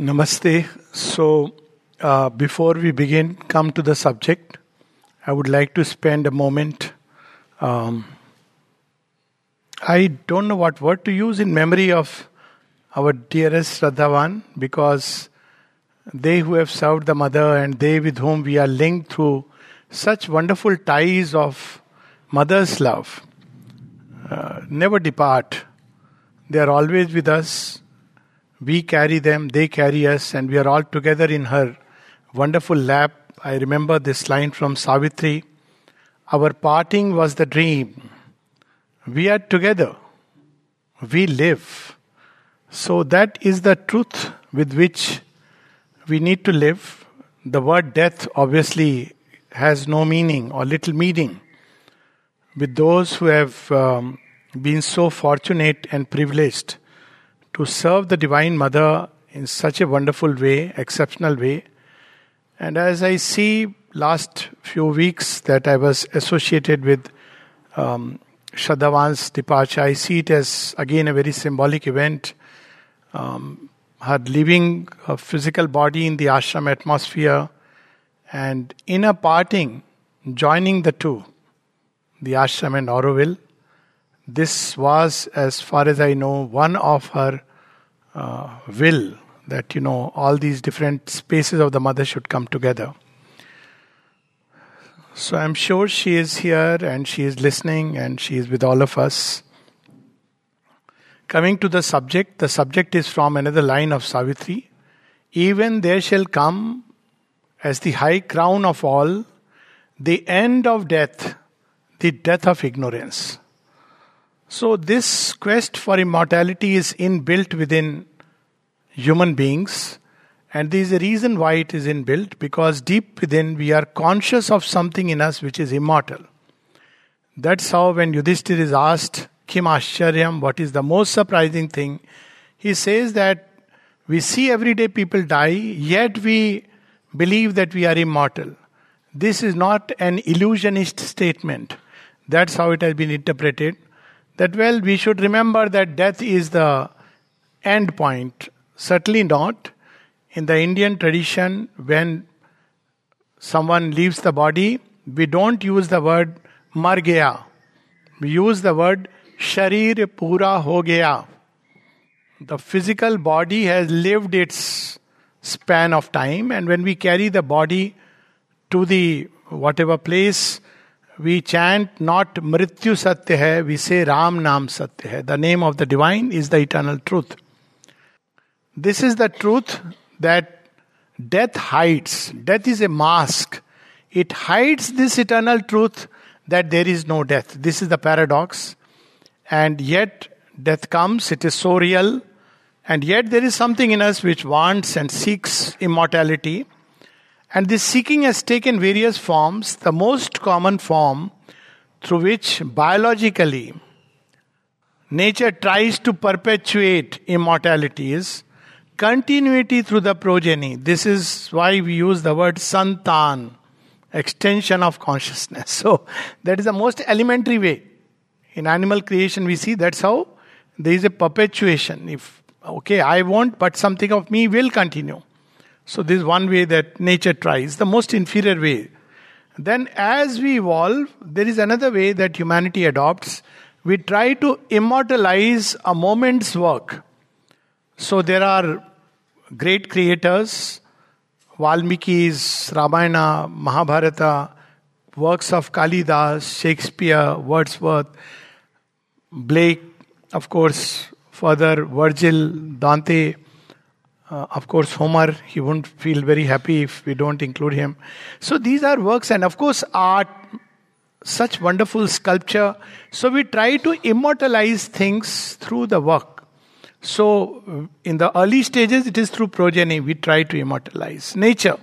Namaste. So, uh, before we begin, come to the subject. I would like to spend a moment. Um, I don't know what word to use in memory of our dearest Shraddhavan because they who have served the mother and they with whom we are linked through such wonderful ties of mother's love uh, never depart. They are always with us we carry them, they carry us, and we are all together in her wonderful lap. I remember this line from Savitri Our parting was the dream. We are together. We live. So, that is the truth with which we need to live. The word death obviously has no meaning or little meaning. With those who have um, been so fortunate and privileged to serve the Divine Mother in such a wonderful way, exceptional way. And as I see last few weeks that I was associated with um, Shraddhavan's departure, I see it as again a very symbolic event. Um, her leaving her physical body in the ashram atmosphere and in a parting, joining the two, the ashram and Auroville, this was, as far as I know, one of her uh, will that, you know, all these different spaces of the mother should come together. So I'm sure she is here and she is listening and she is with all of us. Coming to the subject, the subject is from another line of Savitri. Even there shall come as the high crown of all the end of death, the death of ignorance. So, this quest for immortality is inbuilt within human beings, and there is a reason why it is inbuilt because deep within we are conscious of something in us which is immortal. That's how, when Yudhishthir is asked, Kim Ashcharyam, what is the most surprising thing? He says that we see everyday people die, yet we believe that we are immortal. This is not an illusionist statement. That's how it has been interpreted that, well, we should remember that death is the end point. Certainly not. In the Indian tradition, when someone leaves the body, we don't use the word mar gaya. We use the word sharir pura ho gaya. The physical body has lived its span of time, and when we carry the body to the whatever place we chant not Mrityu Satya hai, we say Ram Nam Satya hai. The name of the divine is the eternal truth. This is the truth that death hides. Death is a mask. It hides this eternal truth that there is no death. This is the paradox. And yet, death comes, it is so real. And yet, there is something in us which wants and seeks immortality. And this seeking has taken various forms. The most common form through which biologically nature tries to perpetuate immortality is continuity through the progeny. This is why we use the word santan, extension of consciousness. So, that is the most elementary way. In animal creation, we see that's how there is a perpetuation. If, okay, I won't, but something of me will continue. So, this is one way that nature tries, the most inferior way. Then, as we evolve, there is another way that humanity adopts. We try to immortalize a moment's work. So, there are great creators, Valmiki's Ramayana, Mahabharata, works of Kalidas, Shakespeare, Wordsworth, Blake, of course, further Virgil, Dante, uh, of course, Homer, he won't feel very happy if we don't include him. So these are works, and of course, art, such wonderful sculpture. So we try to immortalize things through the work. So in the early stages, it is through progeny we try to immortalize. Nature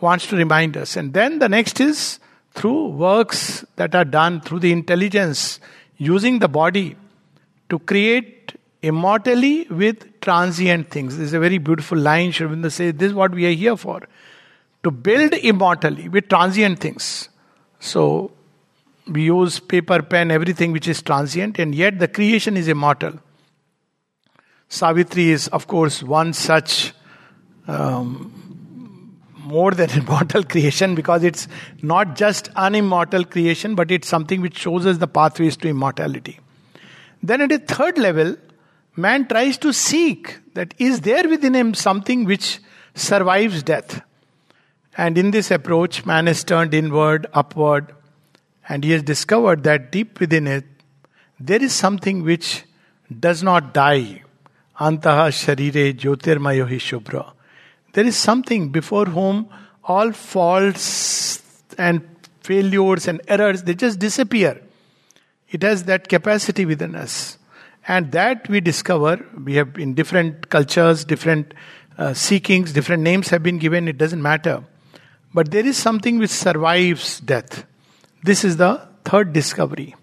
wants to remind us. And then the next is through works that are done through the intelligence, using the body to create immortally with transient things. This is a very beautiful line. Aurobindo says, This is what we are here for. To build immortally with transient things. So, we use paper, pen, everything which is transient, and yet the creation is immortal. Savitri is, of course, one such um, more than immortal creation because it's not just an immortal creation, but it's something which shows us the pathways to immortality. Then at a third level, man tries to seek that is there within him something which survives death. And in this approach, man is turned inward, upward, and he has discovered that deep within it, there is something which does not die. Antaha sharire jyotirmayo hi shubhra. There is something before whom all faults and failures and errors, they just disappear. It has that capacity within us. And that we discover, we have in different cultures, different uh, seekings, different names have been given, it doesn't matter. But there is something which survives death. This is the third discovery.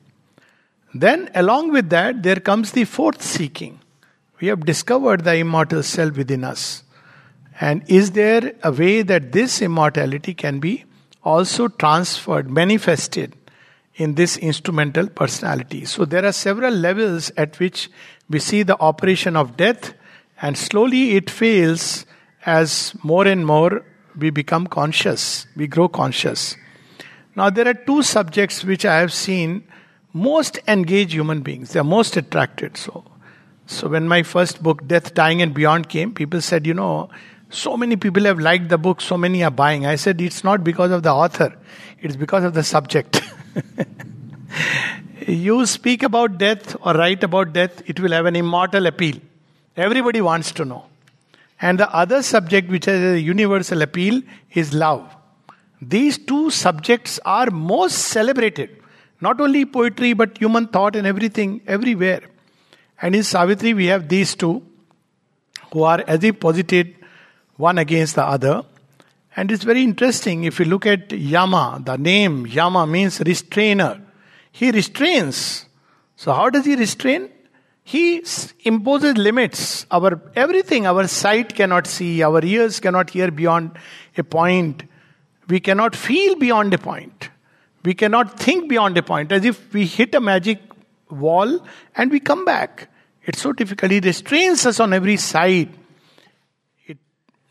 Then, along with that, there comes the fourth seeking. We have discovered the immortal self within us. And is there a way that this immortality can be also transferred, manifested in this instrumental personality? So, there are several levels at which we see the operation of death, and slowly it fails as more and more we become conscious, we grow conscious. Now, there are two subjects which I have seen most engage human beings. They are most attracted. So, so when my first book, Death, Dying, and Beyond, came, people said, you know, so many people have liked the book, so many are buying. I said, it's not because of the author, it's because of the subject. you speak about death or write about death, it will have an immortal appeal. Everybody wants to know. And the other subject which has a universal appeal is love. These two subjects are most celebrated. Not only poetry, but human thought and everything, everywhere. And in Savitri, we have these two who are as if posited one against the other. And it's very interesting if you look at Yama, the name Yama means restrainer. He restrains. So, how does he restrain? He imposes limits. Our everything, our sight cannot see, our ears cannot hear beyond a point. We cannot feel beyond a point. We cannot think beyond a point, as if we hit a magic wall and we come back. It's so difficult. He restrains us on every side. It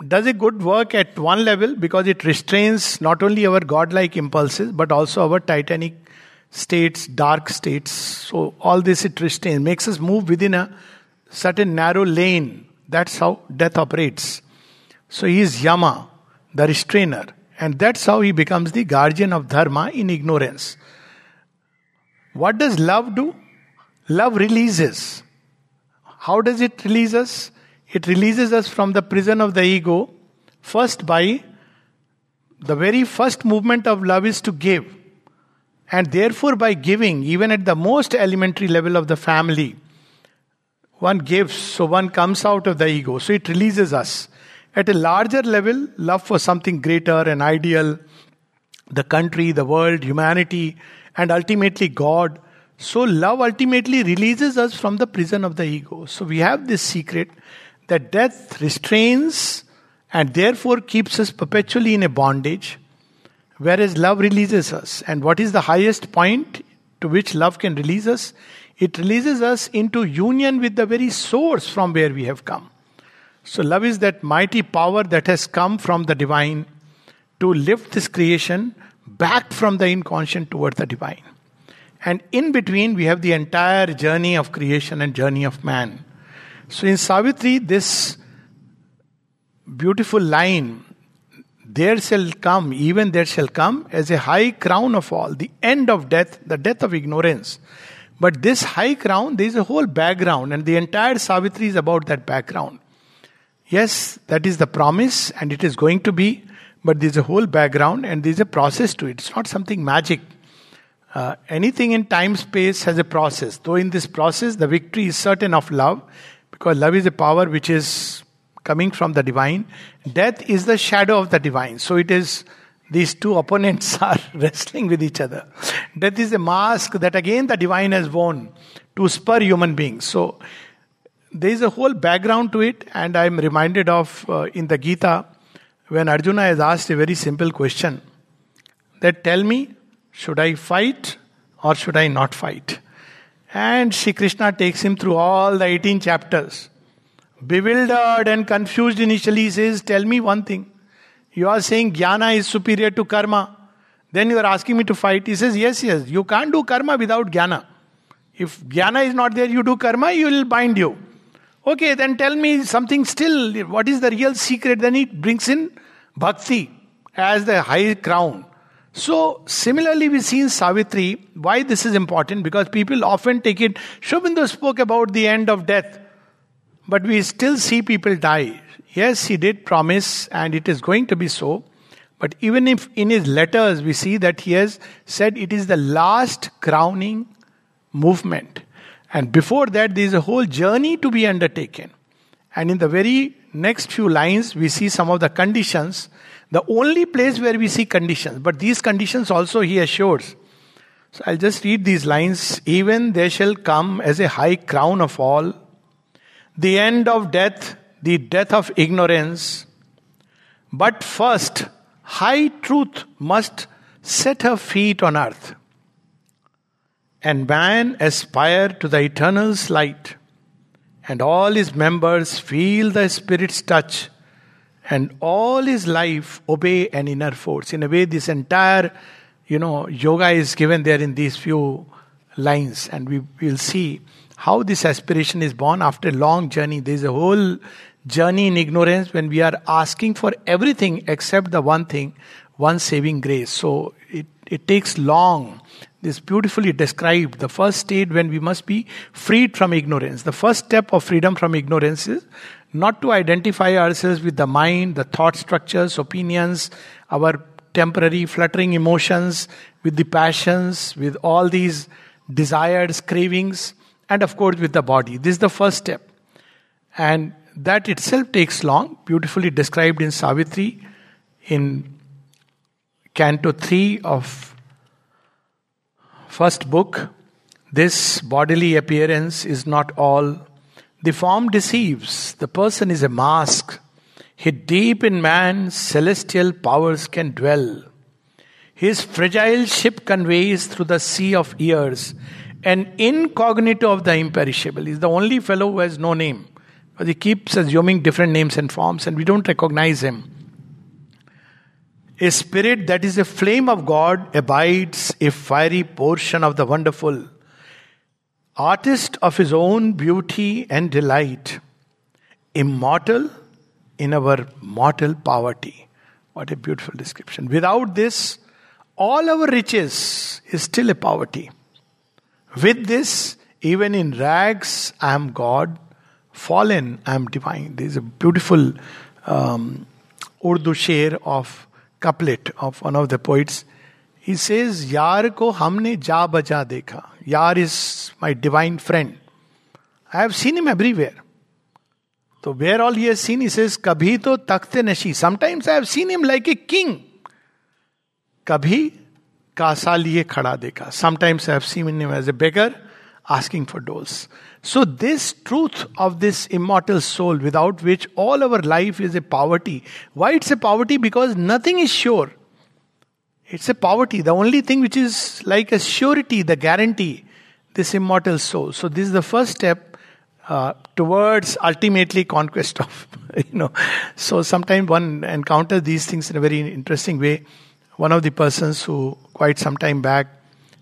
does a good work at one level because it restrains not only our godlike impulses but also our titanic states, dark states. So all this it restrains, makes us move within a certain narrow lane. That's how death operates. So he is Yama, the restrainer. And that's how he becomes the guardian of dharma in ignorance. What does love do? Love releases. How does it release us? It releases us from the prison of the ego, first by the very first movement of love is to give. And therefore, by giving, even at the most elementary level of the family, one gives, so one comes out of the ego. So it releases us. At a larger level, love for something greater and ideal, the country, the world, humanity, and ultimately God. So, love ultimately releases us from the prison of the ego. So, we have this secret that death restrains and therefore keeps us perpetually in a bondage, whereas love releases us. And what is the highest point to which love can release us? It releases us into union with the very source from where we have come. So, love is that mighty power that has come from the divine to lift this creation back from the inconscient toward the divine. And in between, we have the entire journey of creation and journey of man. So, in Savitri, this beautiful line, there shall come, even there shall come, as a high crown of all, the end of death, the death of ignorance. But this high crown, there is a whole background, and the entire Savitri is about that background. Yes, that is the promise and it is going to be, but there's a whole background and there's a process to it. It's not something magic. Uh, anything in time space has a process. Though in this process, the victory is certain of love, because love is a power which is coming from the divine. Death is the shadow of the divine. So it is these two opponents are wrestling with each other. Death is a mask that again the divine has worn to spur human beings. So there is a whole background to it, and I'm reminded of uh, in the Gita when Arjuna is asked a very simple question that tell me, should I fight or should I not fight? And Shri Krishna takes him through all the 18 chapters, bewildered and confused initially, he says, Tell me one thing. You are saying jnana is superior to karma. Then you are asking me to fight. He says, Yes, yes, you can't do karma without jnana. If jnana is not there, you do karma, you will bind you. Okay, then tell me something still. What is the real secret? Then he brings in bhakti as the high crown. So, similarly, we see in Savitri why this is important because people often take it. Sri Aurobindo spoke about the end of death, but we still see people die. Yes, he did promise, and it is going to be so. But even if in his letters we see that he has said it is the last crowning movement. And before that, there is a whole journey to be undertaken. And in the very next few lines, we see some of the conditions. The only place where we see conditions, but these conditions also he assures. So I'll just read these lines. Even there shall come as a high crown of all the end of death, the death of ignorance. But first, high truth must set her feet on earth. And man aspire to the eternal's light and all his members feel the Spirit's touch, and all his life obey an inner force. In a way, this entire, you know, yoga is given there in these few lines, and we will see how this aspiration is born after a long journey. There is a whole journey in ignorance when we are asking for everything except the one thing, one saving grace. So it, it takes long this beautifully described the first state when we must be freed from ignorance. The first step of freedom from ignorance is not to identify ourselves with the mind, the thought structures, opinions, our temporary fluttering emotions, with the passions, with all these desires, cravings, and of course with the body. This is the first step. And that itself takes long, beautifully described in Savitri in Canto 3 of First book This bodily appearance is not all. The form deceives, the person is a mask. Hid deep in man, celestial powers can dwell. His fragile ship conveys through the sea of years an incognito of the imperishable. He's the only fellow who has no name. But he keeps assuming different names and forms, and we don't recognize him. A spirit that is a flame of God abides a fiery portion of the wonderful, artist of his own beauty and delight, immortal in our mortal poverty. What a beautiful description. Without this, all our riches is still a poverty. With this, even in rags, I am God. Fallen, I am divine. There is a beautiful um, Urdu share of couplet of one of the poets. He says, Yar ko hamne ja baja dekha. Yar is my divine friend. I have seen him everywhere. So where all he has seen, he says, Kabhi to takhte nashi. Sometimes I have seen him like a king. Kabhi kasa liye khada dekha. Sometimes I have seen him as a beggar asking for doles. So, this truth of this immortal soul, without which all our life is a poverty. Why it's a poverty? Because nothing is sure. It's a poverty. The only thing which is like a surety, the guarantee, this immortal soul. So, this is the first step uh, towards ultimately conquest of, you know. So, sometimes one encounters these things in a very interesting way. One of the persons who, quite some time back,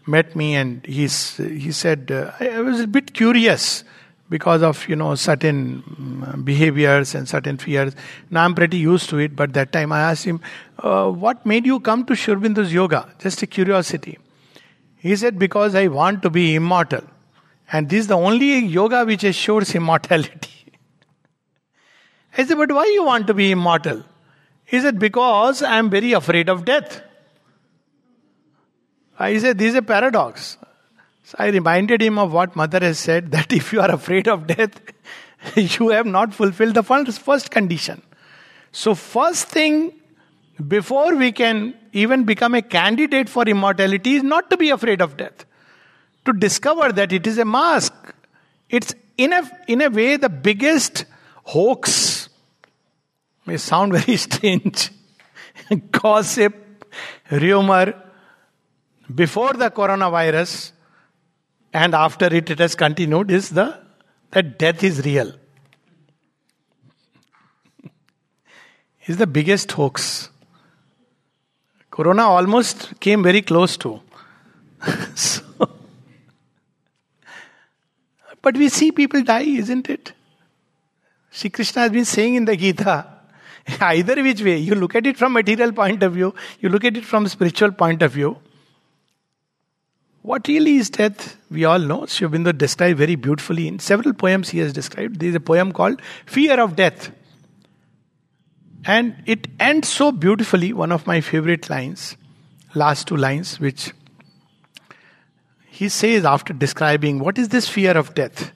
met me and he's, he said, uh, I was a bit curious because of, you know, certain mm, behaviors and certain fears. Now I'm pretty used to it, but that time I asked him, uh, what made you come to Sri Aurobindo's yoga? Just a curiosity. He said, because I want to be immortal. And this is the only yoga which assures immortality. I said, but why you want to be immortal? He said, because I am very afraid of death. Uh, I said, this is a paradox. So I reminded him of what mother has said that if you are afraid of death, you have not fulfilled the first condition. So, first thing before we can even become a candidate for immortality is not to be afraid of death. To discover that it is a mask. It's in a, in a way the biggest hoax. May sound very strange. Gossip, rumor, before the coronavirus and after it, it has continued is the that death is real. is the biggest hoax. Corona almost came very close to. so, but we see people die, isn't it? Sri Krishna has been saying in the Gita, either which way, you look at it from material point of view, you look at it from spiritual point of view. What really is death? We all know. Sri Aurobindo described very beautifully in several poems he has described. There is a poem called Fear of Death. And it ends so beautifully, one of my favorite lines, last two lines, which he says after describing what is this fear of death.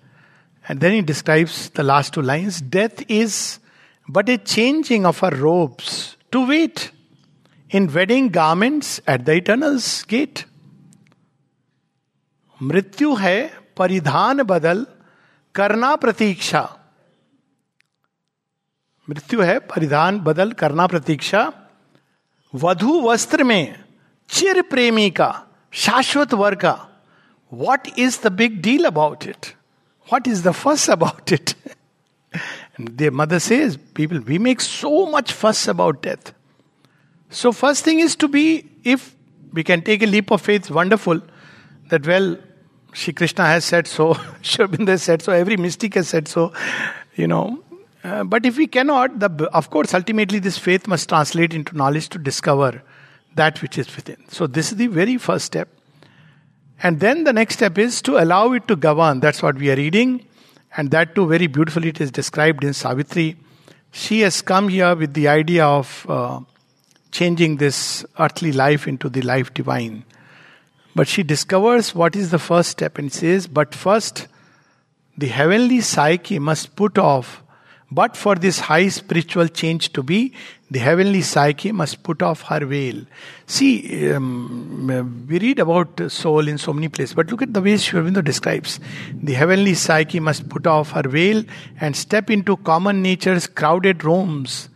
And then he describes the last two lines Death is but a changing of our robes to wait in wedding garments at the eternal's gate. मृत्यु है, परिधान बदल, करना प्रतीक्षा। मृत्यु है, परिधान बदल, करना प्रतीक्षा। वधु वस्त्र में, चिर प्रेमी का शाश्वत वर का। What is the big deal about it what is the fuss about it the mother says people we make so much fuss about death so first thing is to be if we can take a leap of faith wonderful that well Shri Krishna has said so, Sri Aurobindo has said so, every mystic has said so, you know. Uh, but if we cannot, the, of course, ultimately this faith must translate into knowledge to discover that which is within. So, this is the very first step. And then the next step is to allow it to govern. That's what we are reading. And that too, very beautifully, it is described in Savitri. She has come here with the idea of uh, changing this earthly life into the life divine. But she discovers what is the first step and says, But first, the heavenly psyche must put off but for this high spiritual change to be, the heavenly psyche must put off her veil. See, um, we read about soul in so many places, but look at the way Sri describes. The heavenly psyche must put off her veil and step into common nature's crowded rooms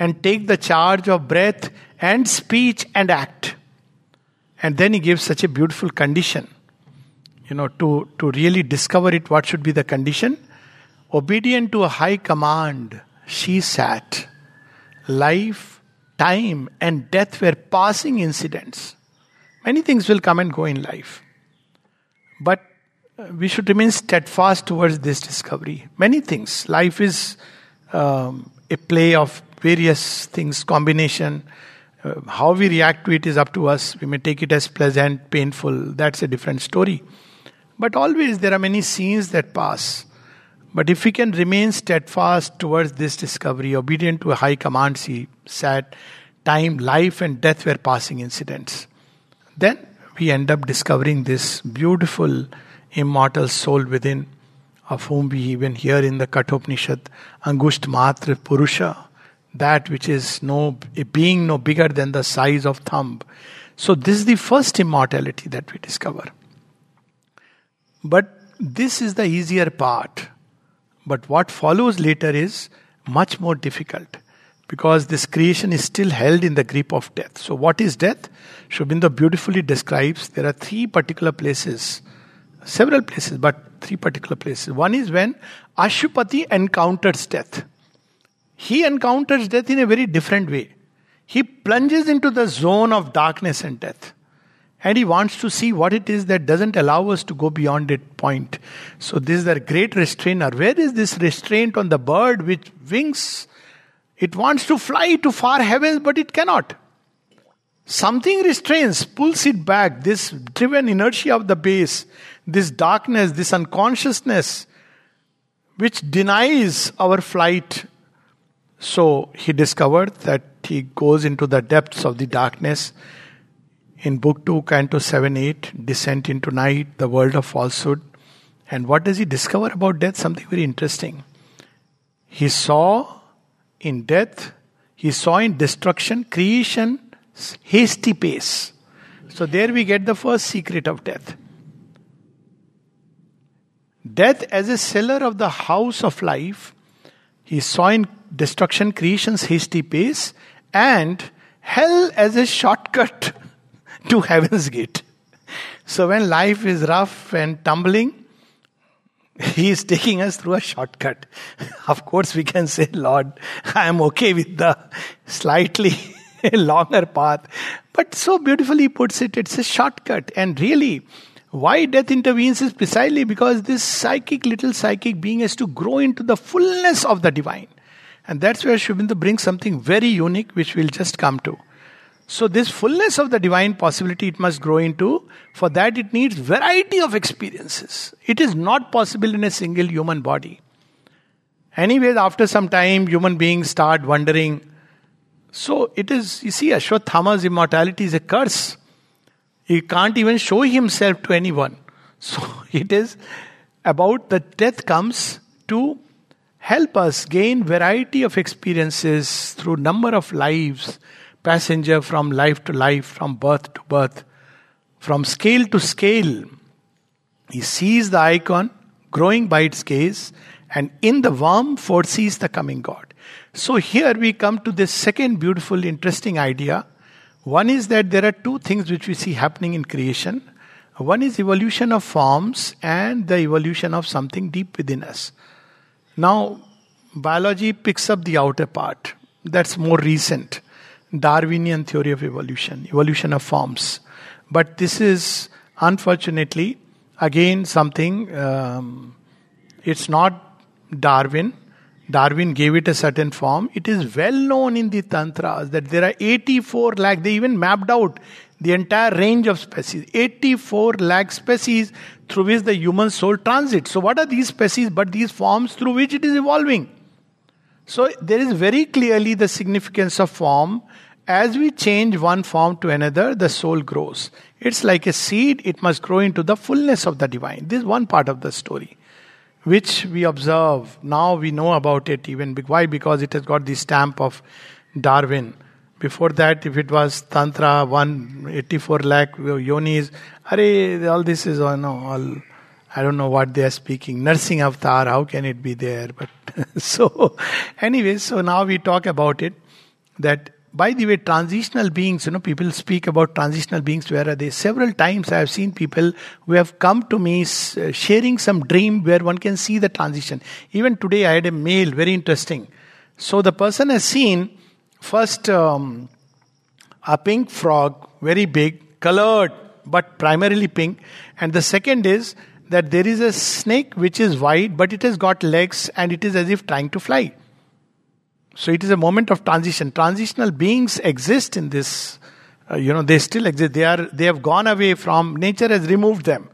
and take the charge of breath and speech and act. And then he gives such a beautiful condition. You know, to, to really discover it, what should be the condition? Obedient to a high command, she sat. Life, time, and death were passing incidents. Many things will come and go in life. But uh, we should remain steadfast towards this discovery. Many things. Life is um, a play of various things, combination. Uh, how we react to it is up to us. We may take it as pleasant, painful, that's a different story. But always there are many scenes that pass. But if we can remain steadfast towards this discovery, obedient to a high command, he said, time, life, and death were passing incidents. Then we end up discovering this beautiful, immortal soul within, of whom we even hear in the Kathopanishad, Angusht Matra Purusha, that which is no being no bigger than the size of thumb. So this is the first immortality that we discover. But this is the easier part but what follows later is much more difficult because this creation is still held in the grip of death. So, what is death? Sri beautifully describes there are three particular places, several places, but three particular places. One is when Aswapati encounters death. He encounters death in a very different way. He plunges into the zone of darkness and death and he wants to see what it is that doesn't allow us to go beyond that point. So, this is the great restrainer. Where is this restraint on the bird which wings? It wants to fly to far heavens, but it cannot. Something restrains, pulls it back. This driven inertia of the base, this darkness, this unconsciousness, which denies our flight. So he discovered that he goes into the depths of the darkness in Book 2, Canto 7 8, Descent into Night, The World of Falsehood. And what does he discover about death? Something very interesting. He saw in death, he saw in destruction, creation, hasty pace. So there we get the first secret of death. Death as a cellar of the house of life, he saw in destruction, creation's hasty pace, and hell as a shortcut to heaven's gate. So when life is rough and tumbling, He is taking us through a shortcut. Of course, we can say, Lord, I am okay with the slightly longer path. But so beautifully puts it, it's a shortcut. And really, why death intervenes is precisely because this psychic, little psychic being has to grow into the fullness of the divine. And that's where Aurobindo brings something very unique, which we'll just come to. So, this fullness of the divine possibility it must grow into, for that it needs variety of experiences. It is not possible in a single human body. Anyways, after some time, human beings start wondering. So, it is, you see, Ashwathama's immortality is a curse. He can't even show himself to anyone. So, it is about the death comes to help us gain variety of experiences through number of lives passenger from life to life, from birth to birth, from scale to scale. He sees the icon growing by its gaze, and in the worm foresees the coming God. So here we come to this second beautiful, interesting idea. One is that there are two things which we see happening in creation. One is evolution of forms and the evolution of something deep within us. Now, biology picks up the outer part. That's more recent. Darwinian theory of evolution, evolution of forms. But this is unfortunately again something, um, it's not Darwin. Darwin gave it a certain form. It is well known in the Tantras that there are 84 lakh, they even mapped out the entire range of species 84 lakh species through which the human soul transits. So, what are these species but these forms through which it is evolving? So, there is very clearly the significance of form as we change one form to another, the soul grows. It's like a seed, it must grow into the fullness of the divine. This is one part of the story, which we observe. Now we know about it even. Why? Because it has got the stamp of Darwin. Before that, if it was Tantra, 184 lakh yonis, are all this is, no, all, I don't know what they are speaking. Narsingh avatar, how can it be there? But so, anyway, so now we talk about it that by the way, transitional beings, you know, people speak about transitional beings. Where are they? Several times I have seen people who have come to me uh, sharing some dream where one can see the transition. Even today, I had a mail, very interesting. So the person has seen first um, a pink frog, very big, colored, but primarily pink. And the second is that there is a snake which is white, but it has got legs and it is as if trying to fly. So it is a moment of transition. Transitional beings exist in this. Uh, you know, they still exist. They are. They have gone away from nature has removed them,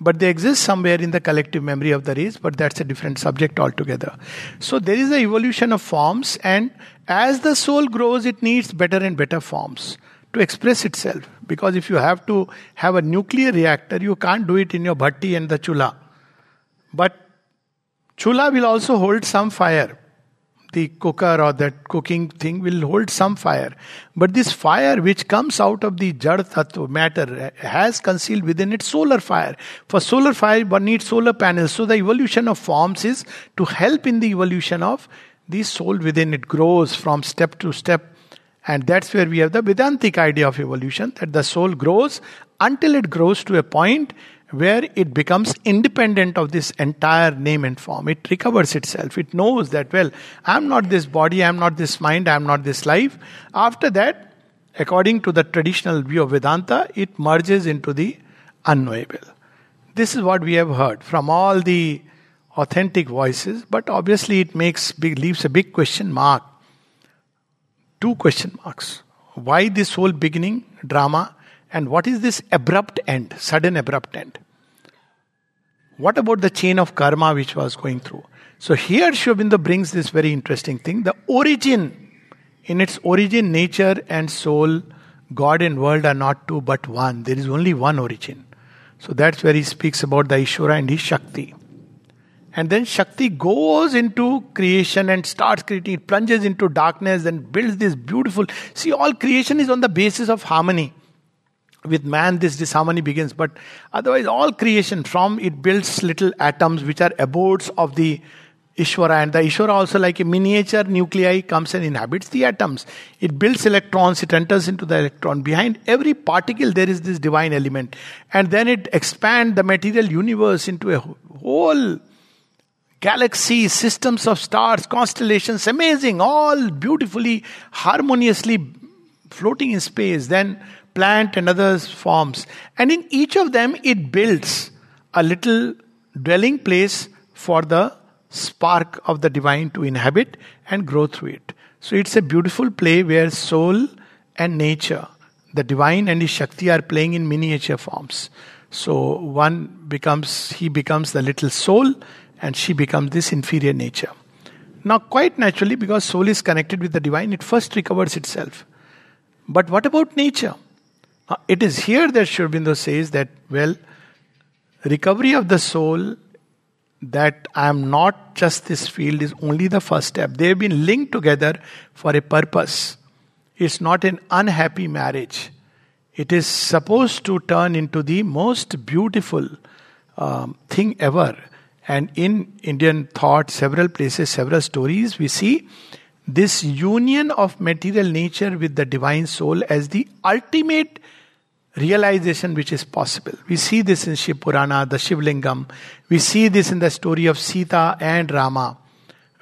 but they exist somewhere in the collective memory of the race. But that's a different subject altogether. So there is an evolution of forms, and as the soul grows, it needs better and better forms to express itself. Because if you have to have a nuclear reactor, you can't do it in your bhatti and the chula. But chula will also hold some fire the cooker or that cooking thing will hold some fire. But this fire which comes out of the Jad matter has concealed within it solar fire. For solar fire, one needs solar panels. So the evolution of forms is to help in the evolution of the soul within it grows from step to step. And that's where we have the Vedantic idea of evolution that the soul grows until it grows to a point where it becomes independent of this entire name and form. It recovers itself. It knows that, well, I'm not this body, I'm not this mind, I'm not this life. After that, according to the traditional view of Vedanta, it merges into the unknowable. This is what we have heard from all the authentic voices, but obviously it makes big, leaves a big question mark. Two question marks. Why this whole beginning drama? And what is this abrupt end, sudden abrupt end? What about the chain of karma which was going through? So here Sri brings this very interesting thing. The origin, in its origin, nature and soul, God and world are not two but one. There is only one origin. So that's where he speaks about the Ishvara and his Shakti. And then Shakti goes into creation and starts creating, it plunges into darkness and builds this beautiful. See, all creation is on the basis of harmony with man this disharmony begins but otherwise all creation from it builds little atoms which are abodes of the Ishvara and the Ishvara also like a miniature nuclei comes and inhabits the atoms. It builds electrons, it enters into the electron. Behind every particle there is this divine element. And then it expands the material universe into a whole galaxies, systems of stars, constellations, amazing, all beautifully, harmoniously floating in space. Then plant and other forms. And in each of them, it builds a little dwelling place for the spark of the divine to inhabit and grow through it. So it's a beautiful play where soul and nature, the divine and his Shakti are playing in miniature forms. So one becomes, he becomes the little soul and she becomes this inferior nature. Now, quite naturally, because soul is connected with the divine, it first recovers itself. But what about nature? It is here that Sri Aurobindo says that, well, recovery of the soul, that I am not just this field, is only the first step. They have been linked together for a purpose. It's not an unhappy marriage. It is supposed to turn into the most beautiful um, thing ever. And in Indian thought, several places, several stories, we see this union of material nature with the divine soul as the ultimate realization which is possible. We see this in Shiv Purana, the Shivlingam. We see this in the story of Sita and Rama,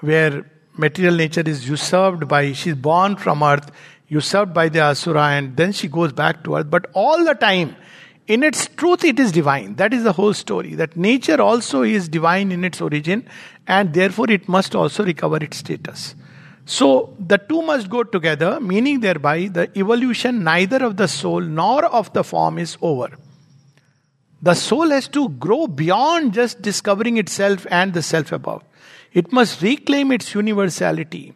where material nature is usurped by, she's born from earth, usurped by the Asura, and then she goes back to earth. But all the time, in its truth, it is divine. That is the whole story. That nature also is divine in its origin, and therefore it must also recover its status. So the two must go together, meaning thereby the evolution neither of the soul nor of the form is over. The soul has to grow beyond just discovering itself and the self above. It must reclaim its universality.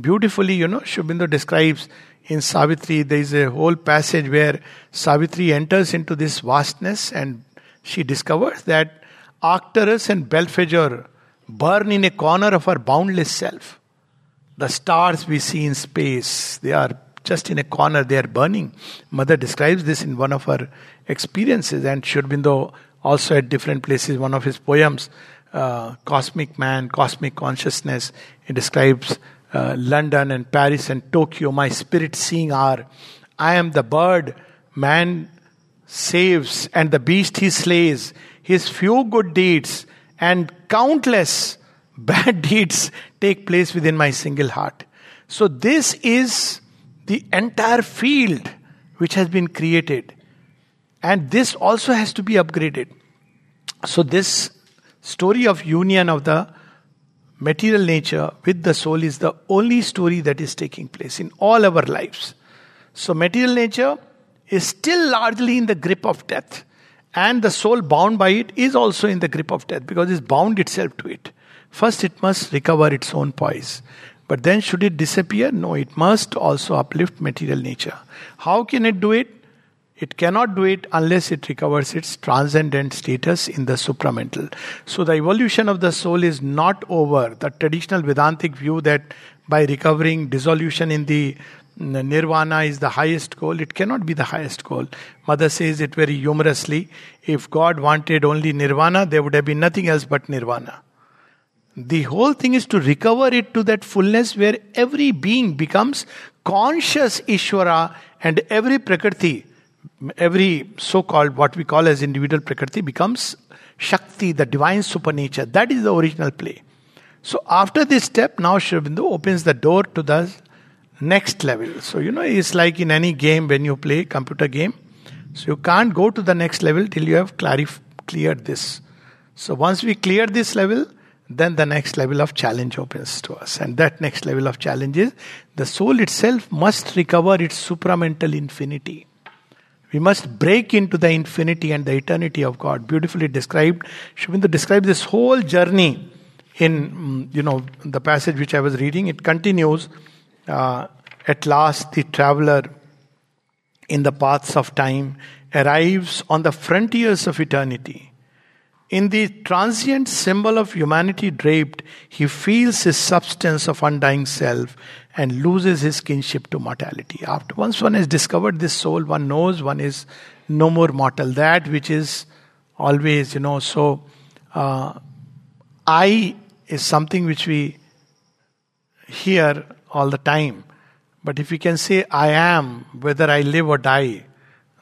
Beautifully, you know, Sri describes in Savitri, there is a whole passage where Savitri enters into this vastness and she discovers that Arcturus and Belphegor burn in a corner of her boundless self. The stars we see in space, they are just in a corner, they are burning. Mother describes this in one of her experiences, and Sri Aurobindo also at different places, one of his poems, uh, Cosmic Man, Cosmic Consciousness, he describes uh, London and Paris and Tokyo, my spirit seeing are. I am the bird man saves, and the beast he slays. His few good deeds and countless bad deeds take place within my single heart. So, this is the entire field which has been created, and this also has to be upgraded. So, this story of union of the material nature with the soul is the only story that is taking place in all our lives. So, material nature is still largely in the grip of death, and the soul bound by it is also in the grip of death because it's bound itself to it. First, it must recover its own poise. But then, should it disappear? No, it must also uplift material nature. How can it do it? It cannot do it unless it recovers its transcendent status in the supramental. So, the evolution of the soul is not over. The traditional Vedantic view that by recovering dissolution in the nirvana is the highest goal. It cannot be the highest goal. Mother says it very humorously. If God wanted only nirvana, there would have been nothing else but nirvana. The whole thing is to recover it to that fullness where every being becomes conscious Ishvara and every Prakriti, every so called what we call as individual Prakriti becomes Shakti, the divine supernature. That is the original play. So after this step, now Aurobindo opens the door to the next level. So you know, it's like in any game when you play computer game. So you can't go to the next level till you have clarif- cleared this. So once we clear this level, then the next level of challenge opens to us. And that next level of challenge is the soul itself must recover its supramental infinity. We must break into the infinity and the eternity of God. Beautifully described. Aurobindo describes this whole journey in, mm, you know, the passage which I was reading. It continues. Uh, at last, the traveler in the paths of time arrives on the frontiers of eternity in the transient symbol of humanity draped, he feels his substance of undying self and loses his kinship to mortality. After once one has discovered this soul, one knows one is no more mortal. That which is always, you know, so uh, I is something which we hear all the time. But if we can say I am, whether I live or die,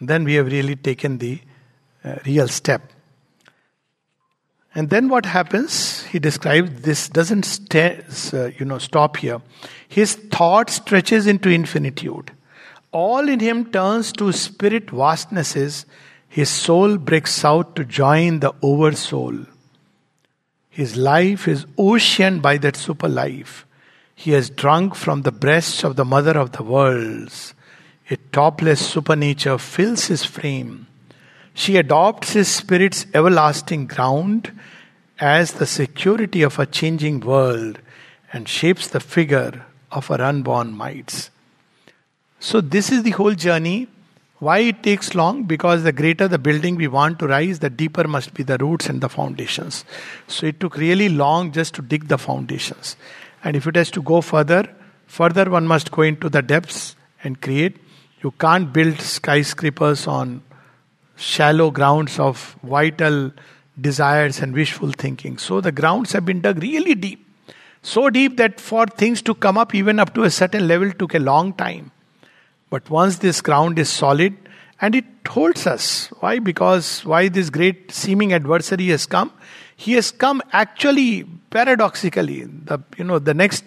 then we have really taken the uh, real step. And then what happens? He describes this doesn't uh, you know, stop here. His thought stretches into infinitude. All in him turns to spirit vastnesses. His soul breaks out to join the oversoul. His life is oceaned by that super life. He has drunk from the breasts of the mother of the worlds. A topless supernature fills his frame. She adopts his spirit's everlasting ground as the security of a changing world and shapes the figure of her unborn mights. So, this is the whole journey. Why it takes long? Because the greater the building we want to rise, the deeper must be the roots and the foundations. So, it took really long just to dig the foundations. And if it has to go further, further one must go into the depths and create. You can't build skyscrapers on shallow grounds of vital desires and wishful thinking. So the grounds have been dug really deep. So deep that for things to come up even up to a certain level took a long time. But once this ground is solid and it holds us. Why? Because why this great seeming adversary has come? He has come actually paradoxically. The you know the next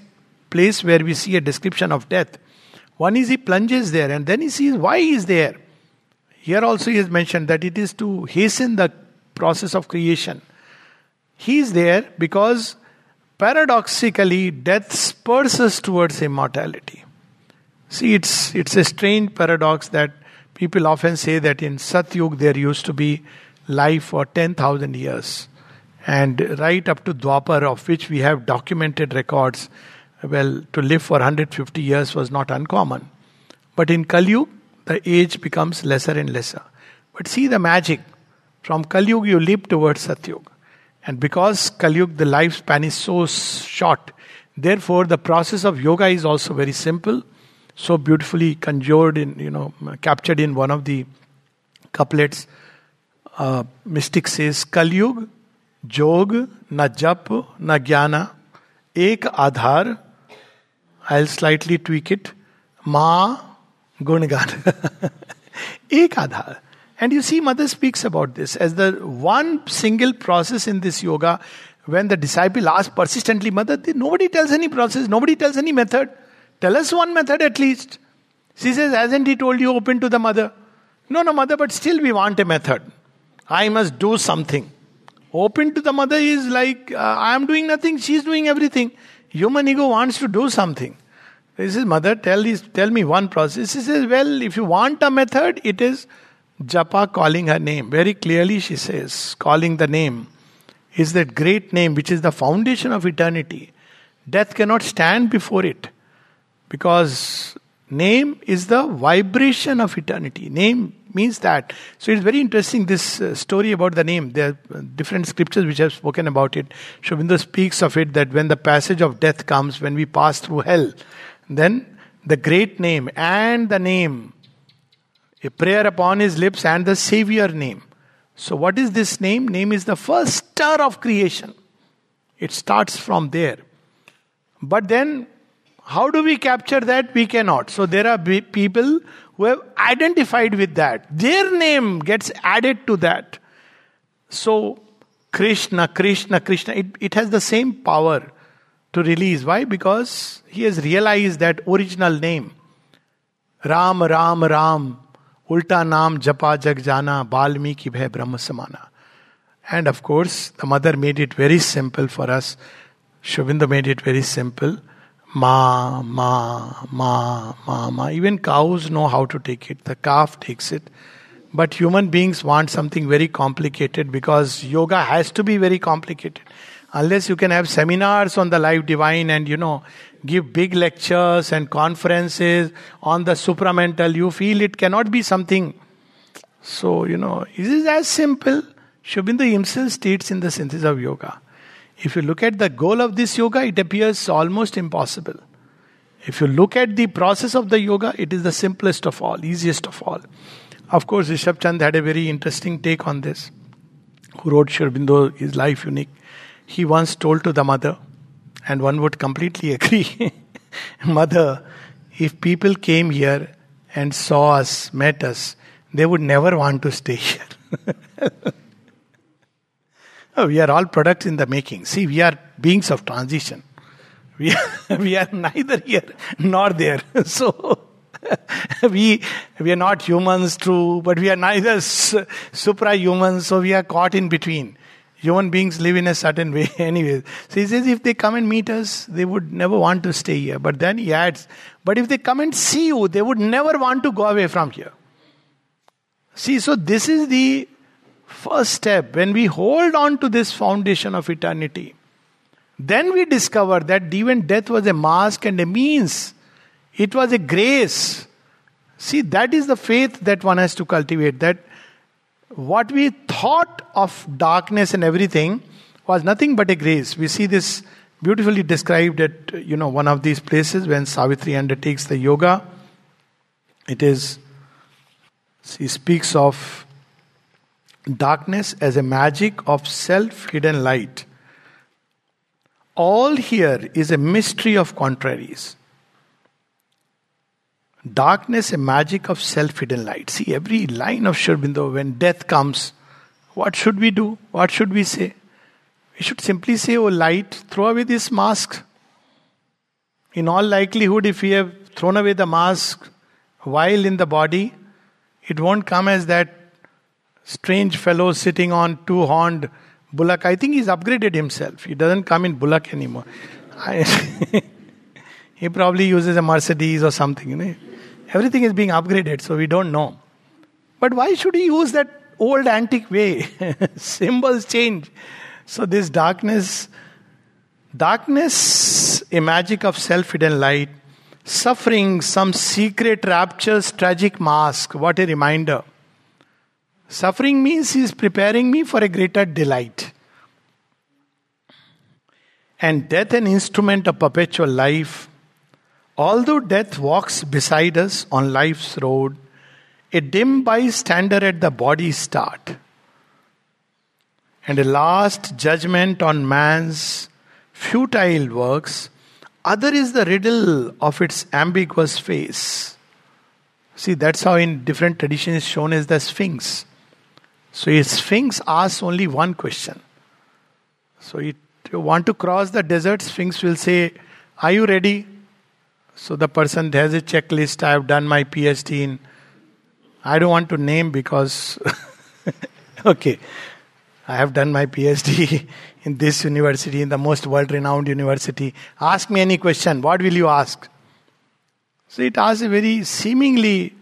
place where we see a description of death. One is he plunges there and then he sees why he is there. Here also he has mentioned that it is to hasten the process of creation. He is there because paradoxically death spurs us towards immortality. See, it's, it's a strange paradox that people often say that in Satyug there used to be life for 10,000 years. And right up to Dwapar, of which we have documented records, well, to live for 150 years was not uncommon. But in Kali the age becomes lesser and lesser. But see the magic. From Kali you leap towards Satyug. And because Kali the lifespan is so short, therefore the process of yoga is also very simple, so beautifully conjured in, you know, captured in one of the couplets. Uh, mystic says, Kalyug, Jog, na jap, na jnana, ek adhar, I'll slightly tweak it, ma gungan. ek adhar. And you see, Mother speaks about this as the one single process in this yoga. When the disciple asks persistently, Mother, nobody tells any process, nobody tells any method. Tell us one method at least. She says, Hasn't he told you open to the mother? No, no, mother, but still we want a method. I must do something. Open to the mother is like, uh, I am doing nothing, she is doing everything. Human ego wants to do something. This says, mother, tell, this, tell me one process. She says, Well, if you want a method, it is Japa calling her name. Very clearly, she says, calling the name is that great name which is the foundation of eternity. Death cannot stand before it because name is the vibration of eternity. Name means that. So it's very interesting this uh, story about the name. There are different scriptures which have spoken about it. Sri Aurobindo speaks of it that when the passage of death comes, when we pass through hell, then the great name and the name a prayer upon his lips and the Savior name. So, what is this name? Name is the first stir of creation. It starts from there. But then, how do we capture that? We cannot. So, there are people who have identified with that. Their name gets added to that. So, Krishna, Krishna, Krishna, it, it has the same power to release. Why? Because he has realized that original name. Ram, Ram, Ram. Ulta Naam Japa Jag Jana Balmiki Brahma Samana. And of course, the mother made it very simple for us. Aurobindo made it very simple. Ma, ma, ma, ma, ma. Even cows know how to take it. The calf takes it. But human beings want something very complicated because yoga has to be very complicated. Unless you can have seminars on the life divine and, you know, give big lectures and conferences on the supramental, you feel it cannot be something. So, you know, it is as simple. Aurobindo himself states in the synthesis of yoga. If you look at the goal of this yoga, it appears almost impossible. If you look at the process of the yoga, it is the simplest of all, easiest of all. Of course, Rishabh Chand had a very interesting take on this, who wrote Aurobindo, his life unique. He once told to the mother, and one would completely agree. Mother, if people came here and saw us, met us, they would never want to stay here. Oh, we are all products in the making. See, we are beings of transition. We are, we are neither here nor there. So, we, we are not humans, true, but we are neither supra humans, so we are caught in between. Human beings live in a certain way anyway. So he says if they come and meet us, they would never want to stay here. But then he adds, but if they come and see you, they would never want to go away from here. See, so this is the first step. When we hold on to this foundation of eternity, then we discover that even death was a mask and a means. It was a grace. See, that is the faith that one has to cultivate. That what we thought of darkness and everything was nothing but a grace. We see this beautifully described at you know one of these places when Savitri undertakes the yoga. It is she speaks of darkness as a magic of self hidden light. All here is a mystery of contraries. Darkness, a magic of self hidden light. See, every line of Sri Aurobindo, when death comes, what should we do? What should we say? We should simply say, Oh, light, throw away this mask. In all likelihood, if we have thrown away the mask while in the body, it won't come as that strange fellow sitting on two horned bullock. I think he's upgraded himself. He doesn't come in bullock anymore. he probably uses a Mercedes or something. You know? Everything is being upgraded, so we don't know. But why should he use that old antique way? Symbols change. So, this darkness, darkness, a magic of self hidden light, suffering, some secret rapture's tragic mask. What a reminder. Suffering means he is preparing me for a greater delight. And death, an instrument of perpetual life. Although death walks beside us on life's road, a dim bystander at the body's start, and a last judgment on man's futile works, other is the riddle of its ambiguous face. See, that's how in different traditions shown as the Sphinx. So a Sphinx asks only one question. So if you want to cross the desert, Sphinx will say, Are you ready? So the person has a checklist. I have done my PhD in. I don't want to name because. okay. I have done my PhD in this university, in the most world renowned university. Ask me any question. What will you ask? So it asks a very seemingly,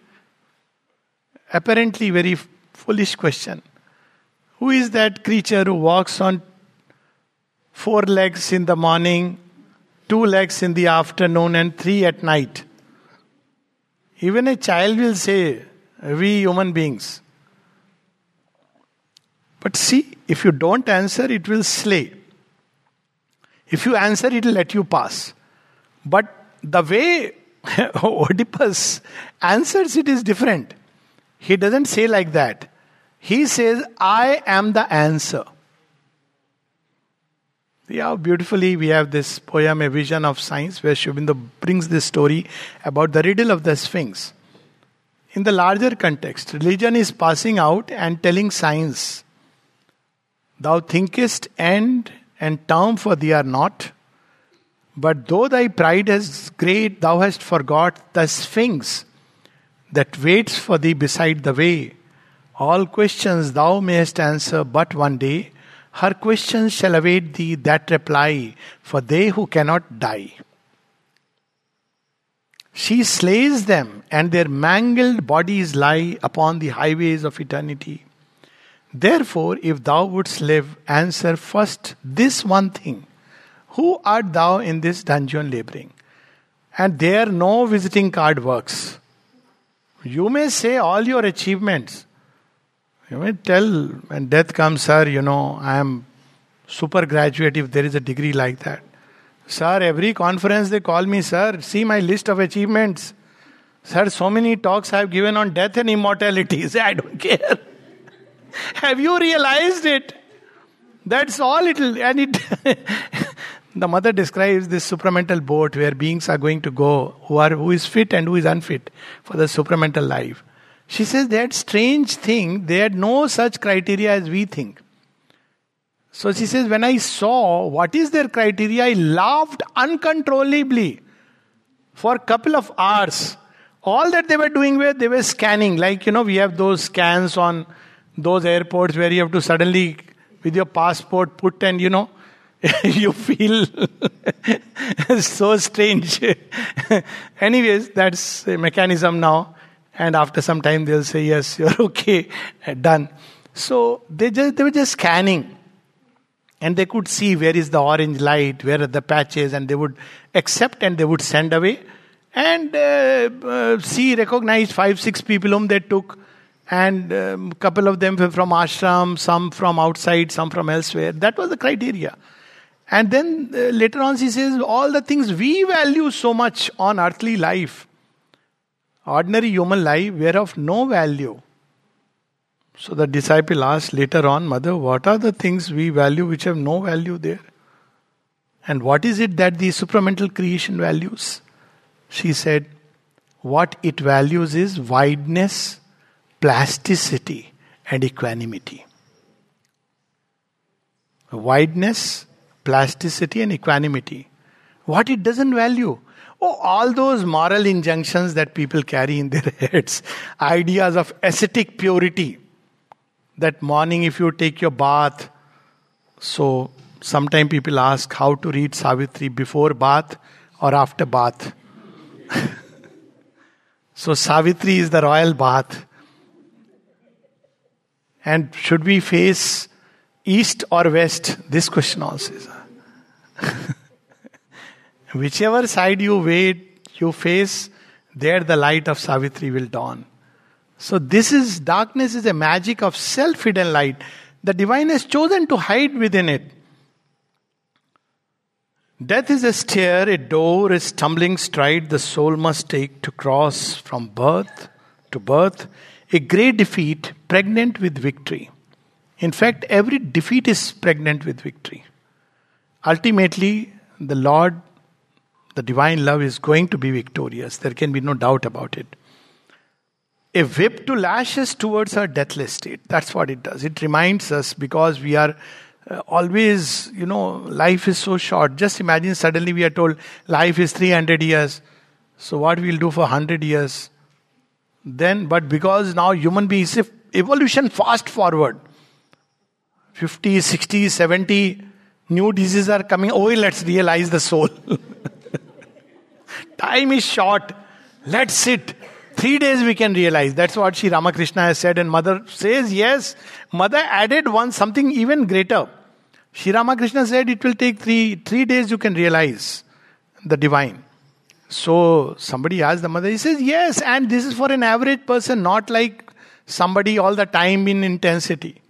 apparently very foolish question. Who is that creature who walks on four legs in the morning, two legs in the afternoon, and three at night? Even a child will say, We human beings. But see, if you don't answer, it will slay. If you answer, it will let you pass. But the way Oedipus answers it is different. He doesn't say like that. He says, I am the answer. How beautifully we have this poem, A Vision of Science, where Sri Aurobindo brings this story about the riddle of the Sphinx. In the larger context, religion is passing out and telling science, Thou thinkest end and term for thee are not, but though thy pride is great, thou hast forgot the Sphinx that waits for thee beside the way all questions thou mayest answer but one day. Her questions shall await thee that reply, for they who cannot die. She slays them, and their mangled bodies lie upon the highways of eternity. Therefore, if thou wouldst live, answer first this one thing Who art thou in this dungeon laboring? And there no visiting card works. You may say all your achievements, you may tell when death comes, sir, you know, I am super graduate if there is a degree like that. Sir, every conference they call me, sir, see my list of achievements. Sir, so many talks I have given on death and immortality. Say, I don't care. have you realized it? That's all it'll, and it. the mother describes this supramental boat where beings are going to go who are who is fit and who is unfit for the supramental life. She says that strange thing, they had no such criteria as we think. So she says, when I saw what is their criteria, I laughed uncontrollably for a couple of hours. All that they were doing were they were scanning. Like, you know, we have those scans on those airports where you have to suddenly, with your passport, put and, you know, you feel so strange. Anyways, that's a mechanism now. And after some time, they'll say, Yes, you're okay, done. So they, just, they were just scanning. And they could see where is the orange light, where are the patches, and they would accept and they would send away. And uh, uh, see, five, six people whom they took. And a um, couple of them were from ashram, some from outside, some from elsewhere. That was the criteria. And then uh, later on, she says, all the things we value so much on earthly life, ordinary human life, were of no value. So the disciple asked later on, Mother, what are the things we value which have no value there? And what is it that the supramental creation values? She said, What it values is wideness, plasticity, and equanimity. Wideness, plasticity and equanimity. What it doesn't value. Oh, all those moral injunctions that people carry in their heads, ideas of ascetic purity. That morning, if you take your bath, so sometimes people ask how to read Savitri before bath or after bath. so, Savitri is the royal bath. And should we face east or west? This question also is. Whichever side you wait, you face, there the light of Savitri will dawn. So this is darkness is a magic of self-hidden light. The divine has chosen to hide within it. Death is a stair, a door, a stumbling stride the soul must take to cross from birth to birth, a great defeat pregnant with victory. In fact, every defeat is pregnant with victory. Ultimately, the Lord, the divine love, is going to be victorious. There can be no doubt about it. A whip to lash us towards our deathless state. That's what it does. It reminds us because we are uh, always, you know, life is so short. Just imagine suddenly we are told life is 300 years. So, what we'll do for 100 years? Then, but because now human beings, if evolution fast forward 50, 60, 70, New diseases are coming. Oh, let's realize the soul. Time is short. Let's sit. Three days we can realize. That's what Sri Ramakrishna has said, and Mother says yes. Mother added one something even greater. Sri Ramakrishna said it will take three three days you can realize the divine. So somebody asked the mother, he says, Yes, and this is for an average person, not like somebody all the time in intensity.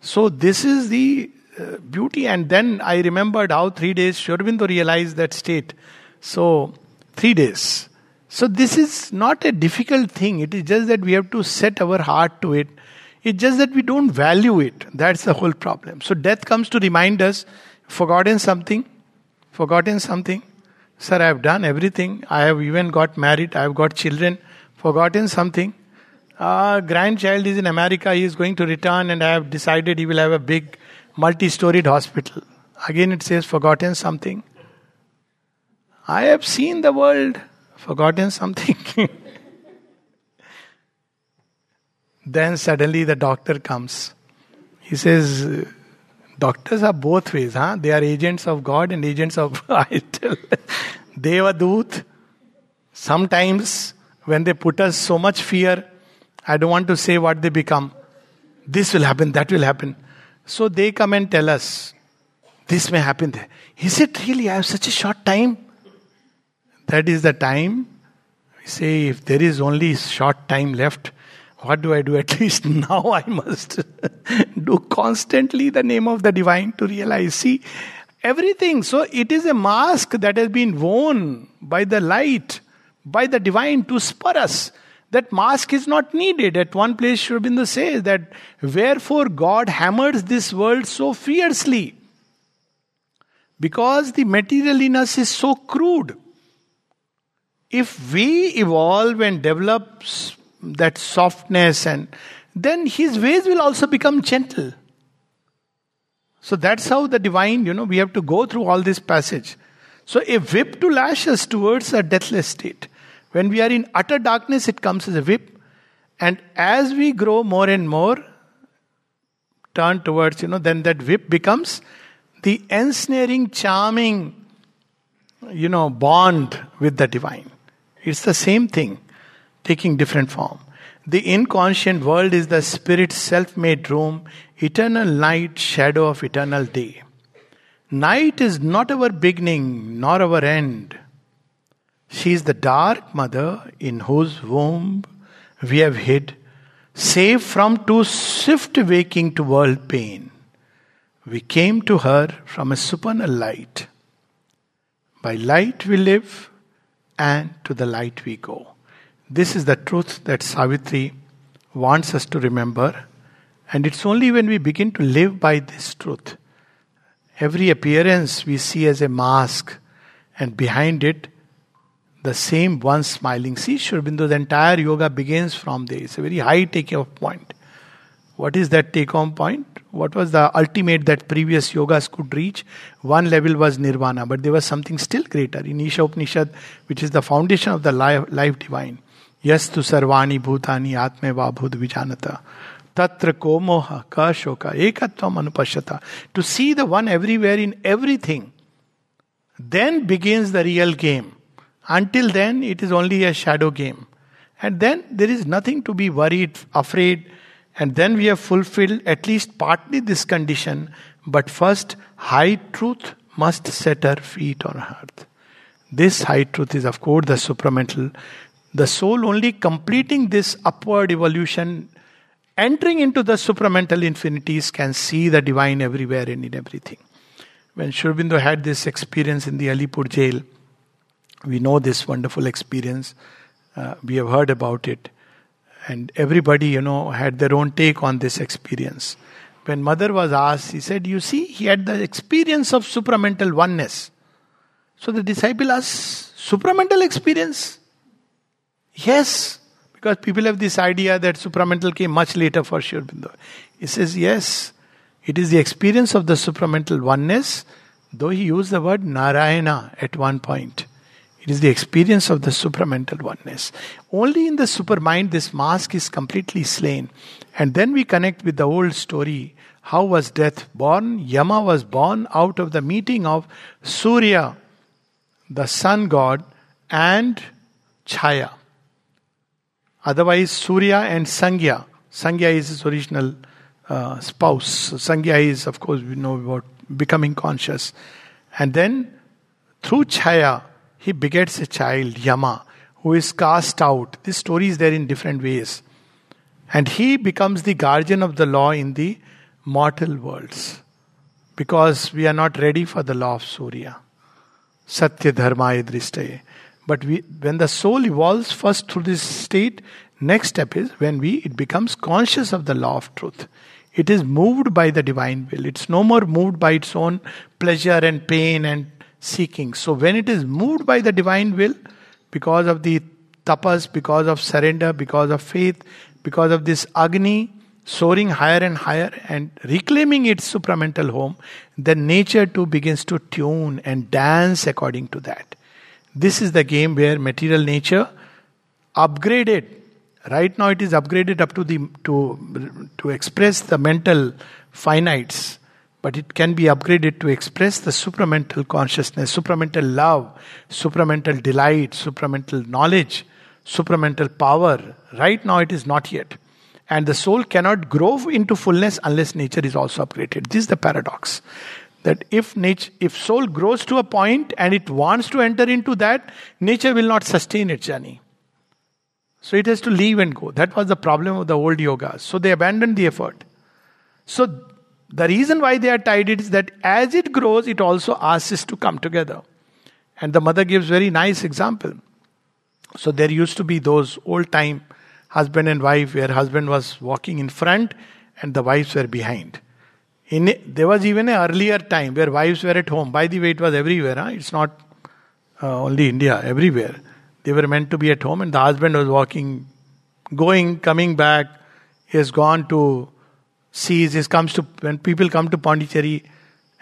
So this is the uh, beauty. And then I remembered how three days Sri Aurobindo realized that state. So, three days. So, this is not a difficult thing. It is just that we have to set our heart to it. It's just that we don't value it. That's the whole problem. So, death comes to remind us forgotten something, forgotten something. Sir, I have done everything. I have even got married. I have got children. Forgotten something. A grandchild is in America. He is going to return, and I have decided he will have a big multi storied hospital. Again, it says, forgotten something. I have seen the world, forgotten something. then suddenly the doctor comes. He says, Doctors are both ways, huh? They are agents of God and agents of idol. Devadut. Sometimes when they put us so much fear, I don't want to say what they become. This will happen, that will happen. So they come and tell us, this may happen there. Is it really? I have such a short time. That is the time. We say, if there is only short time left, what do I do? At least now I must do constantly the name of the divine to realize. See, everything. So it is a mask that has been worn by the light, by the divine to spur us. That mask is not needed. At one place, Sri Aurobindo says that, wherefore God hammers this world so fiercely? Because the material in us is so crude. If we evolve and develop that softness and then his ways will also become gentle. So that's how the divine, you know, we have to go through all this passage. So a whip to lash us towards a deathless state. When we are in utter darkness, it comes as a whip. And as we grow more and more, turn towards, you know, then that whip becomes the ensnaring, charming, you know, bond with the divine. It's the same thing, taking different form. The inconscient world is the spirit's self made room, eternal night, shadow of eternal day. Night is not our beginning nor our end. She is the dark mother in whose womb we have hid, safe from too swift waking to world pain. We came to her from a supernal light. By light we live, and to the light we go. This is the truth that Savitri wants us to remember, and it's only when we begin to live by this truth. Every appearance we see as a mask, and behind it, the same one smiling. See, Sri Aurobindo's entire yoga begins from there. It's a very high take off point. What is that take home point? What was the ultimate that previous yogas could reach? One level was nirvana, but there was something still greater in Isha Upanishad, which is the foundation of the life, life divine. Yes tu sarvani bhutani atme vabhud vijanata. Tatra ko moha ka shoka. To see the one everywhere in everything. Then begins the real game. Until then, it is only a shadow game. And then there is nothing to be worried, afraid. And then we have fulfilled at least partly this condition. But first, high truth must set our feet on earth. This high truth is, of course, the supramental. The soul only completing this upward evolution, entering into the supramental infinities, can see the divine everywhere and in everything. When Aurobindo had this experience in the Alipur jail, we know this wonderful experience. Uh, we have heard about it. And everybody, you know, had their own take on this experience. When mother was asked, he said, You see, he had the experience of supramental oneness. So the disciple asked, Supramental experience? Yes. Because people have this idea that supramental came much later for Aurobindo. He says, Yes. It is the experience of the supramental oneness, though he used the word Narayana at one point. It is the experience of the supramental oneness. Only in the supermind this mask is completely slain. And then we connect with the old story. How was death born? Yama was born out of the meeting of Surya, the sun god, and Chaya. Otherwise, Surya and Sangya. Sangya is his original uh, spouse. Sangya is, of course, we know about becoming conscious. And then, through Chaya, he begets a child, Yama, who is cast out. This story is there in different ways. And he becomes the guardian of the law in the mortal worlds. Because we are not ready for the law of Surya. Satya Dharma Idristaye. But we, when the soul evolves first through this state, next step is when we it becomes conscious of the law of truth. It is moved by the divine will. It's no more moved by its own pleasure and pain and seeking. So when it is moved by the divine will, because of the tapas, because of surrender, because of faith, because of this Agni soaring higher and higher and reclaiming its supramental home, then nature too begins to tune and dance according to that. This is the game where material nature upgraded. Right now it is upgraded up to the to to express the mental finites but it can be upgraded to express the supramental consciousness, supramental love, supramental delight, supramental knowledge, supramental power. Right now, it is not yet. And the soul cannot grow into fullness unless nature is also upgraded. This is the paradox. That if nature, if soul grows to a point and it wants to enter into that, nature will not sustain its journey. So it has to leave and go. That was the problem of the old yogas. So they abandoned the effort. So the reason why they are tied is that as it grows, it also asks us to come together. And the mother gives very nice example. So there used to be those old time husband and wife where husband was walking in front and the wives were behind. In there was even an earlier time where wives were at home. By the way, it was everywhere. Huh? It's not uh, only India. Everywhere they were meant to be at home, and the husband was walking, going, coming back. He has gone to sees, this comes to, when people come to Pondicherry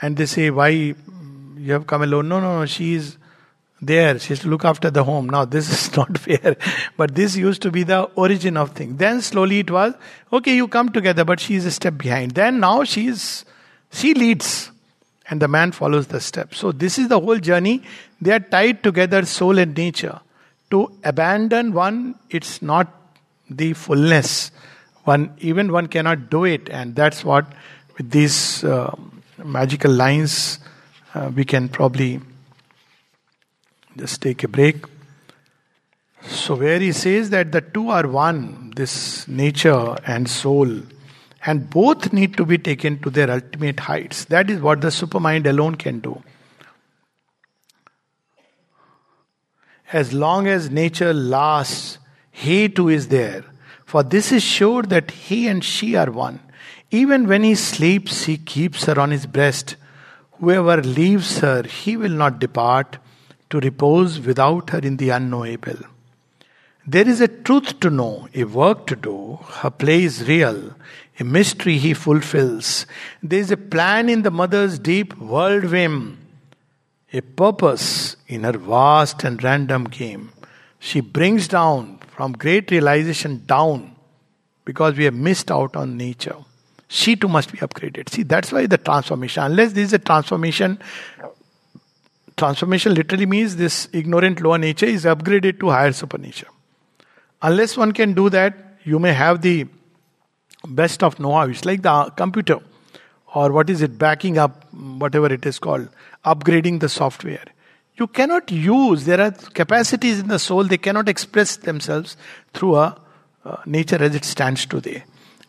and they say, why you have come alone? No, no, no, she is there. She has to look after the home. Now, this is not fair. But this used to be the origin of things. Then slowly it was, okay, you come together, but she is a step behind. Then now she is, she leads and the man follows the steps. So, this is the whole journey. They are tied together, soul and nature. To abandon one, it's not the fullness. One, even one cannot do it, and that's what with these uh, magical lines uh, we can probably just take a break. So, where he says that the two are one, this nature and soul, and both need to be taken to their ultimate heights. That is what the supermind alone can do. As long as nature lasts, he too is there. For this is sure that he and she are one. Even when he sleeps, he keeps her on his breast. Whoever leaves her, he will not depart to repose without her in the unknowable. There is a truth to know, a work to do. Her play is real, a mystery he fulfills. There is a plan in the mother's deep world whim, a purpose in her vast and random game. She brings down from great realization down because we have missed out on nature. She too must be upgraded. See, that's why the transformation, unless there is a transformation, transformation literally means this ignorant lower nature is upgraded to higher supernature. Unless one can do that, you may have the best of know-how. It's like the computer, or what is it, backing up, whatever it is called, upgrading the software. You cannot use, there are capacities in the soul, they cannot express themselves through a uh, nature as it stands today.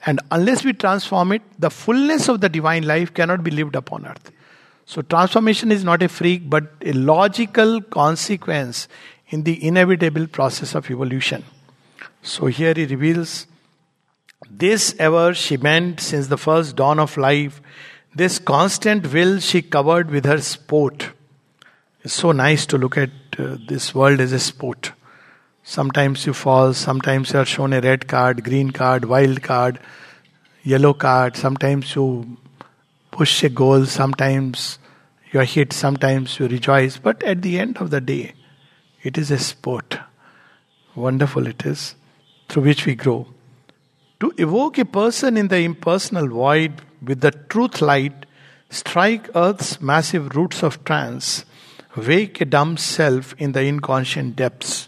And unless we transform it, the fullness of the divine life cannot be lived upon earth. So, transformation is not a freak, but a logical consequence in the inevitable process of evolution. So, here he reveals this ever she meant since the first dawn of life, this constant will she covered with her sport. It's so nice to look at uh, this world as a sport. Sometimes you fall, sometimes you are shown a red card, green card, wild card, yellow card, sometimes you push a goal, sometimes you are hit, sometimes you rejoice. But at the end of the day, it is a sport. Wonderful it is, through which we grow. To evoke a person in the impersonal void with the truth light, strike earth's massive roots of trance, wake a dumb self in the inconscient depths,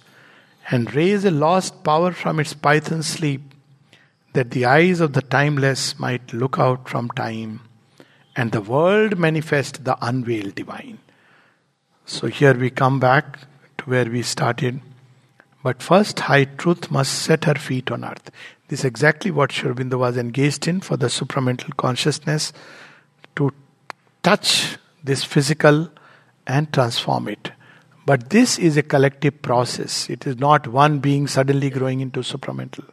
and raise a lost power from its python sleep, that the eyes of the timeless might look out from time, and the world manifest the unveiled divine. So here we come back to where we started. But first, high truth must set her feet on earth. This is exactly what Sri was engaged in for the supramental consciousness to touch this physical and transform it. But this is a collective process. It is not one being suddenly growing into supramental.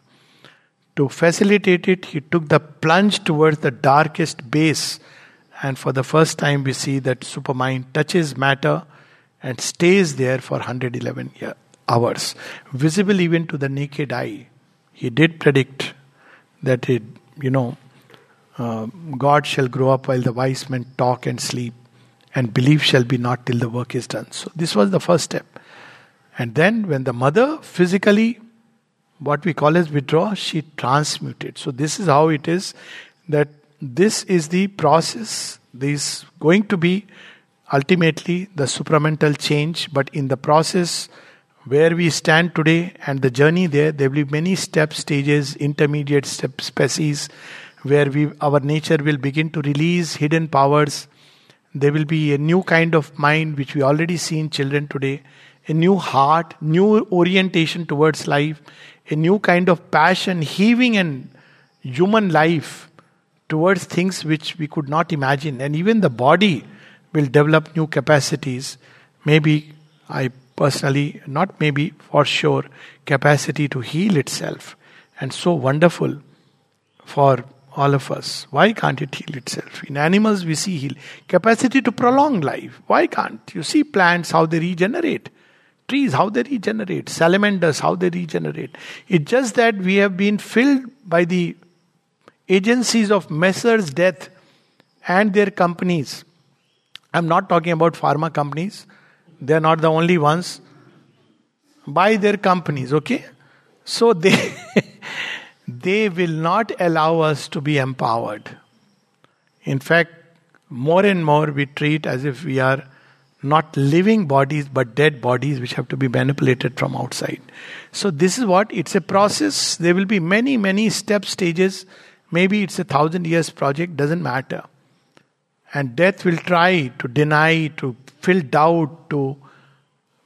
To facilitate it, he took the plunge towards the darkest base, and for the first time, we see that supermind touches matter and stays there for 111 year, hours, visible even to the naked eye. He did predict that it, you know, uh, God shall grow up while the wise men talk and sleep, and belief shall be not till the work is done. So this was the first step. And then when the mother physically, what we call as withdraw, she transmuted. So this is how it is that this is the process. This going to be ultimately the supramental change, but in the process where we stand today and the journey there, there will be many steps, stages, intermediate step species, where we our nature will begin to release hidden powers. There will be a new kind of mind which we already see in children today, a new heart, new orientation towards life, a new kind of passion, heaving and human life towards things which we could not imagine, and even the body will develop new capacities. Maybe I personally, not maybe, for sure, capacity to heal itself. And so wonderful for all of us. Why can't it heal itself? In animals, we see heal. Capacity to prolong life. Why can't? You see plants, how they regenerate. Trees, how they regenerate. Salamanders, how they regenerate. It's just that we have been filled by the agencies of Messrs. Death and their companies. I'm not talking about pharma companies, they're not the only ones. By their companies, okay? So they they will not allow us to be empowered. In fact, more and more we treat as if we are not living bodies but dead bodies which have to be manipulated from outside. So, this is what it's a process. There will be many, many step stages. Maybe it's a thousand years project, doesn't matter. And death will try to deny, to fill doubt, to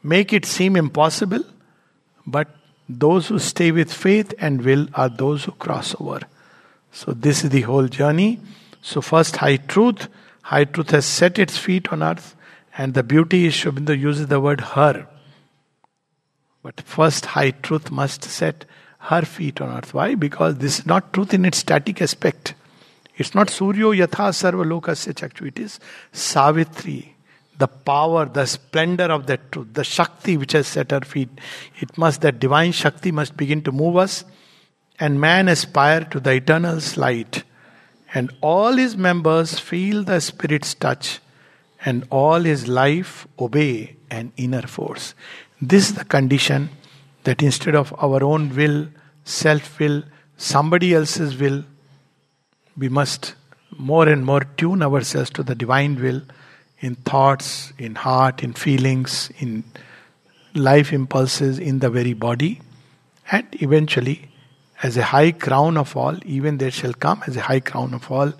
make it seem impossible. But those who stay with faith and will are those who cross over. So, this is the whole journey. So, first, high truth. High truth has set its feet on earth, and the beauty is Sri Aurobindo uses the word her. But first, high truth must set her feet on earth. Why? Because this is not truth in its static aspect. It's not Suryo Yatha Sarva Lokasya Chakchu. It is Savitri, the power, the splendor of that truth, the Shakti which has set her feet. It must, that divine Shakti must begin to move us, and man aspire to the eternal light and all his members feel the Spirit's touch, and all his life obey an inner force. This is the condition that instead of our own will, self will, somebody else's will, we must more and more tune ourselves to the divine will in thoughts, in heart, in feelings, in life impulses, in the very body, and eventually as a high crown of all, even there shall come as a high crown of all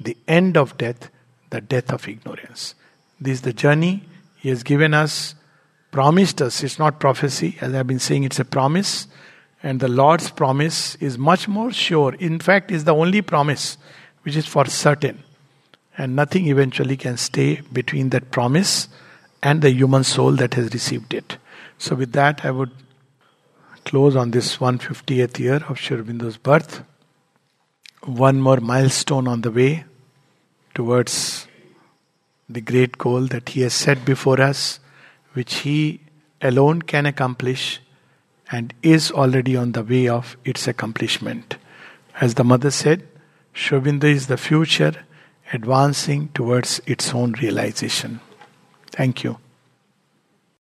the end of death, the death of ignorance. This is the journey He has given us, promised us. It's not prophecy, as I've been saying, it's a promise. And the Lord's promise is much more sure. In fact, is the only promise which is for certain. And nothing eventually can stay between that promise and the human soul that has received it. So, with that, I would close on this 150th year of Sri Aurobindo's birth. One more milestone on the way towards the great goal that he has set before us, which he alone can accomplish and is already on the way of its accomplishment. As the mother said, Sri Aurobindo is the future advancing towards its own realization. Thank you.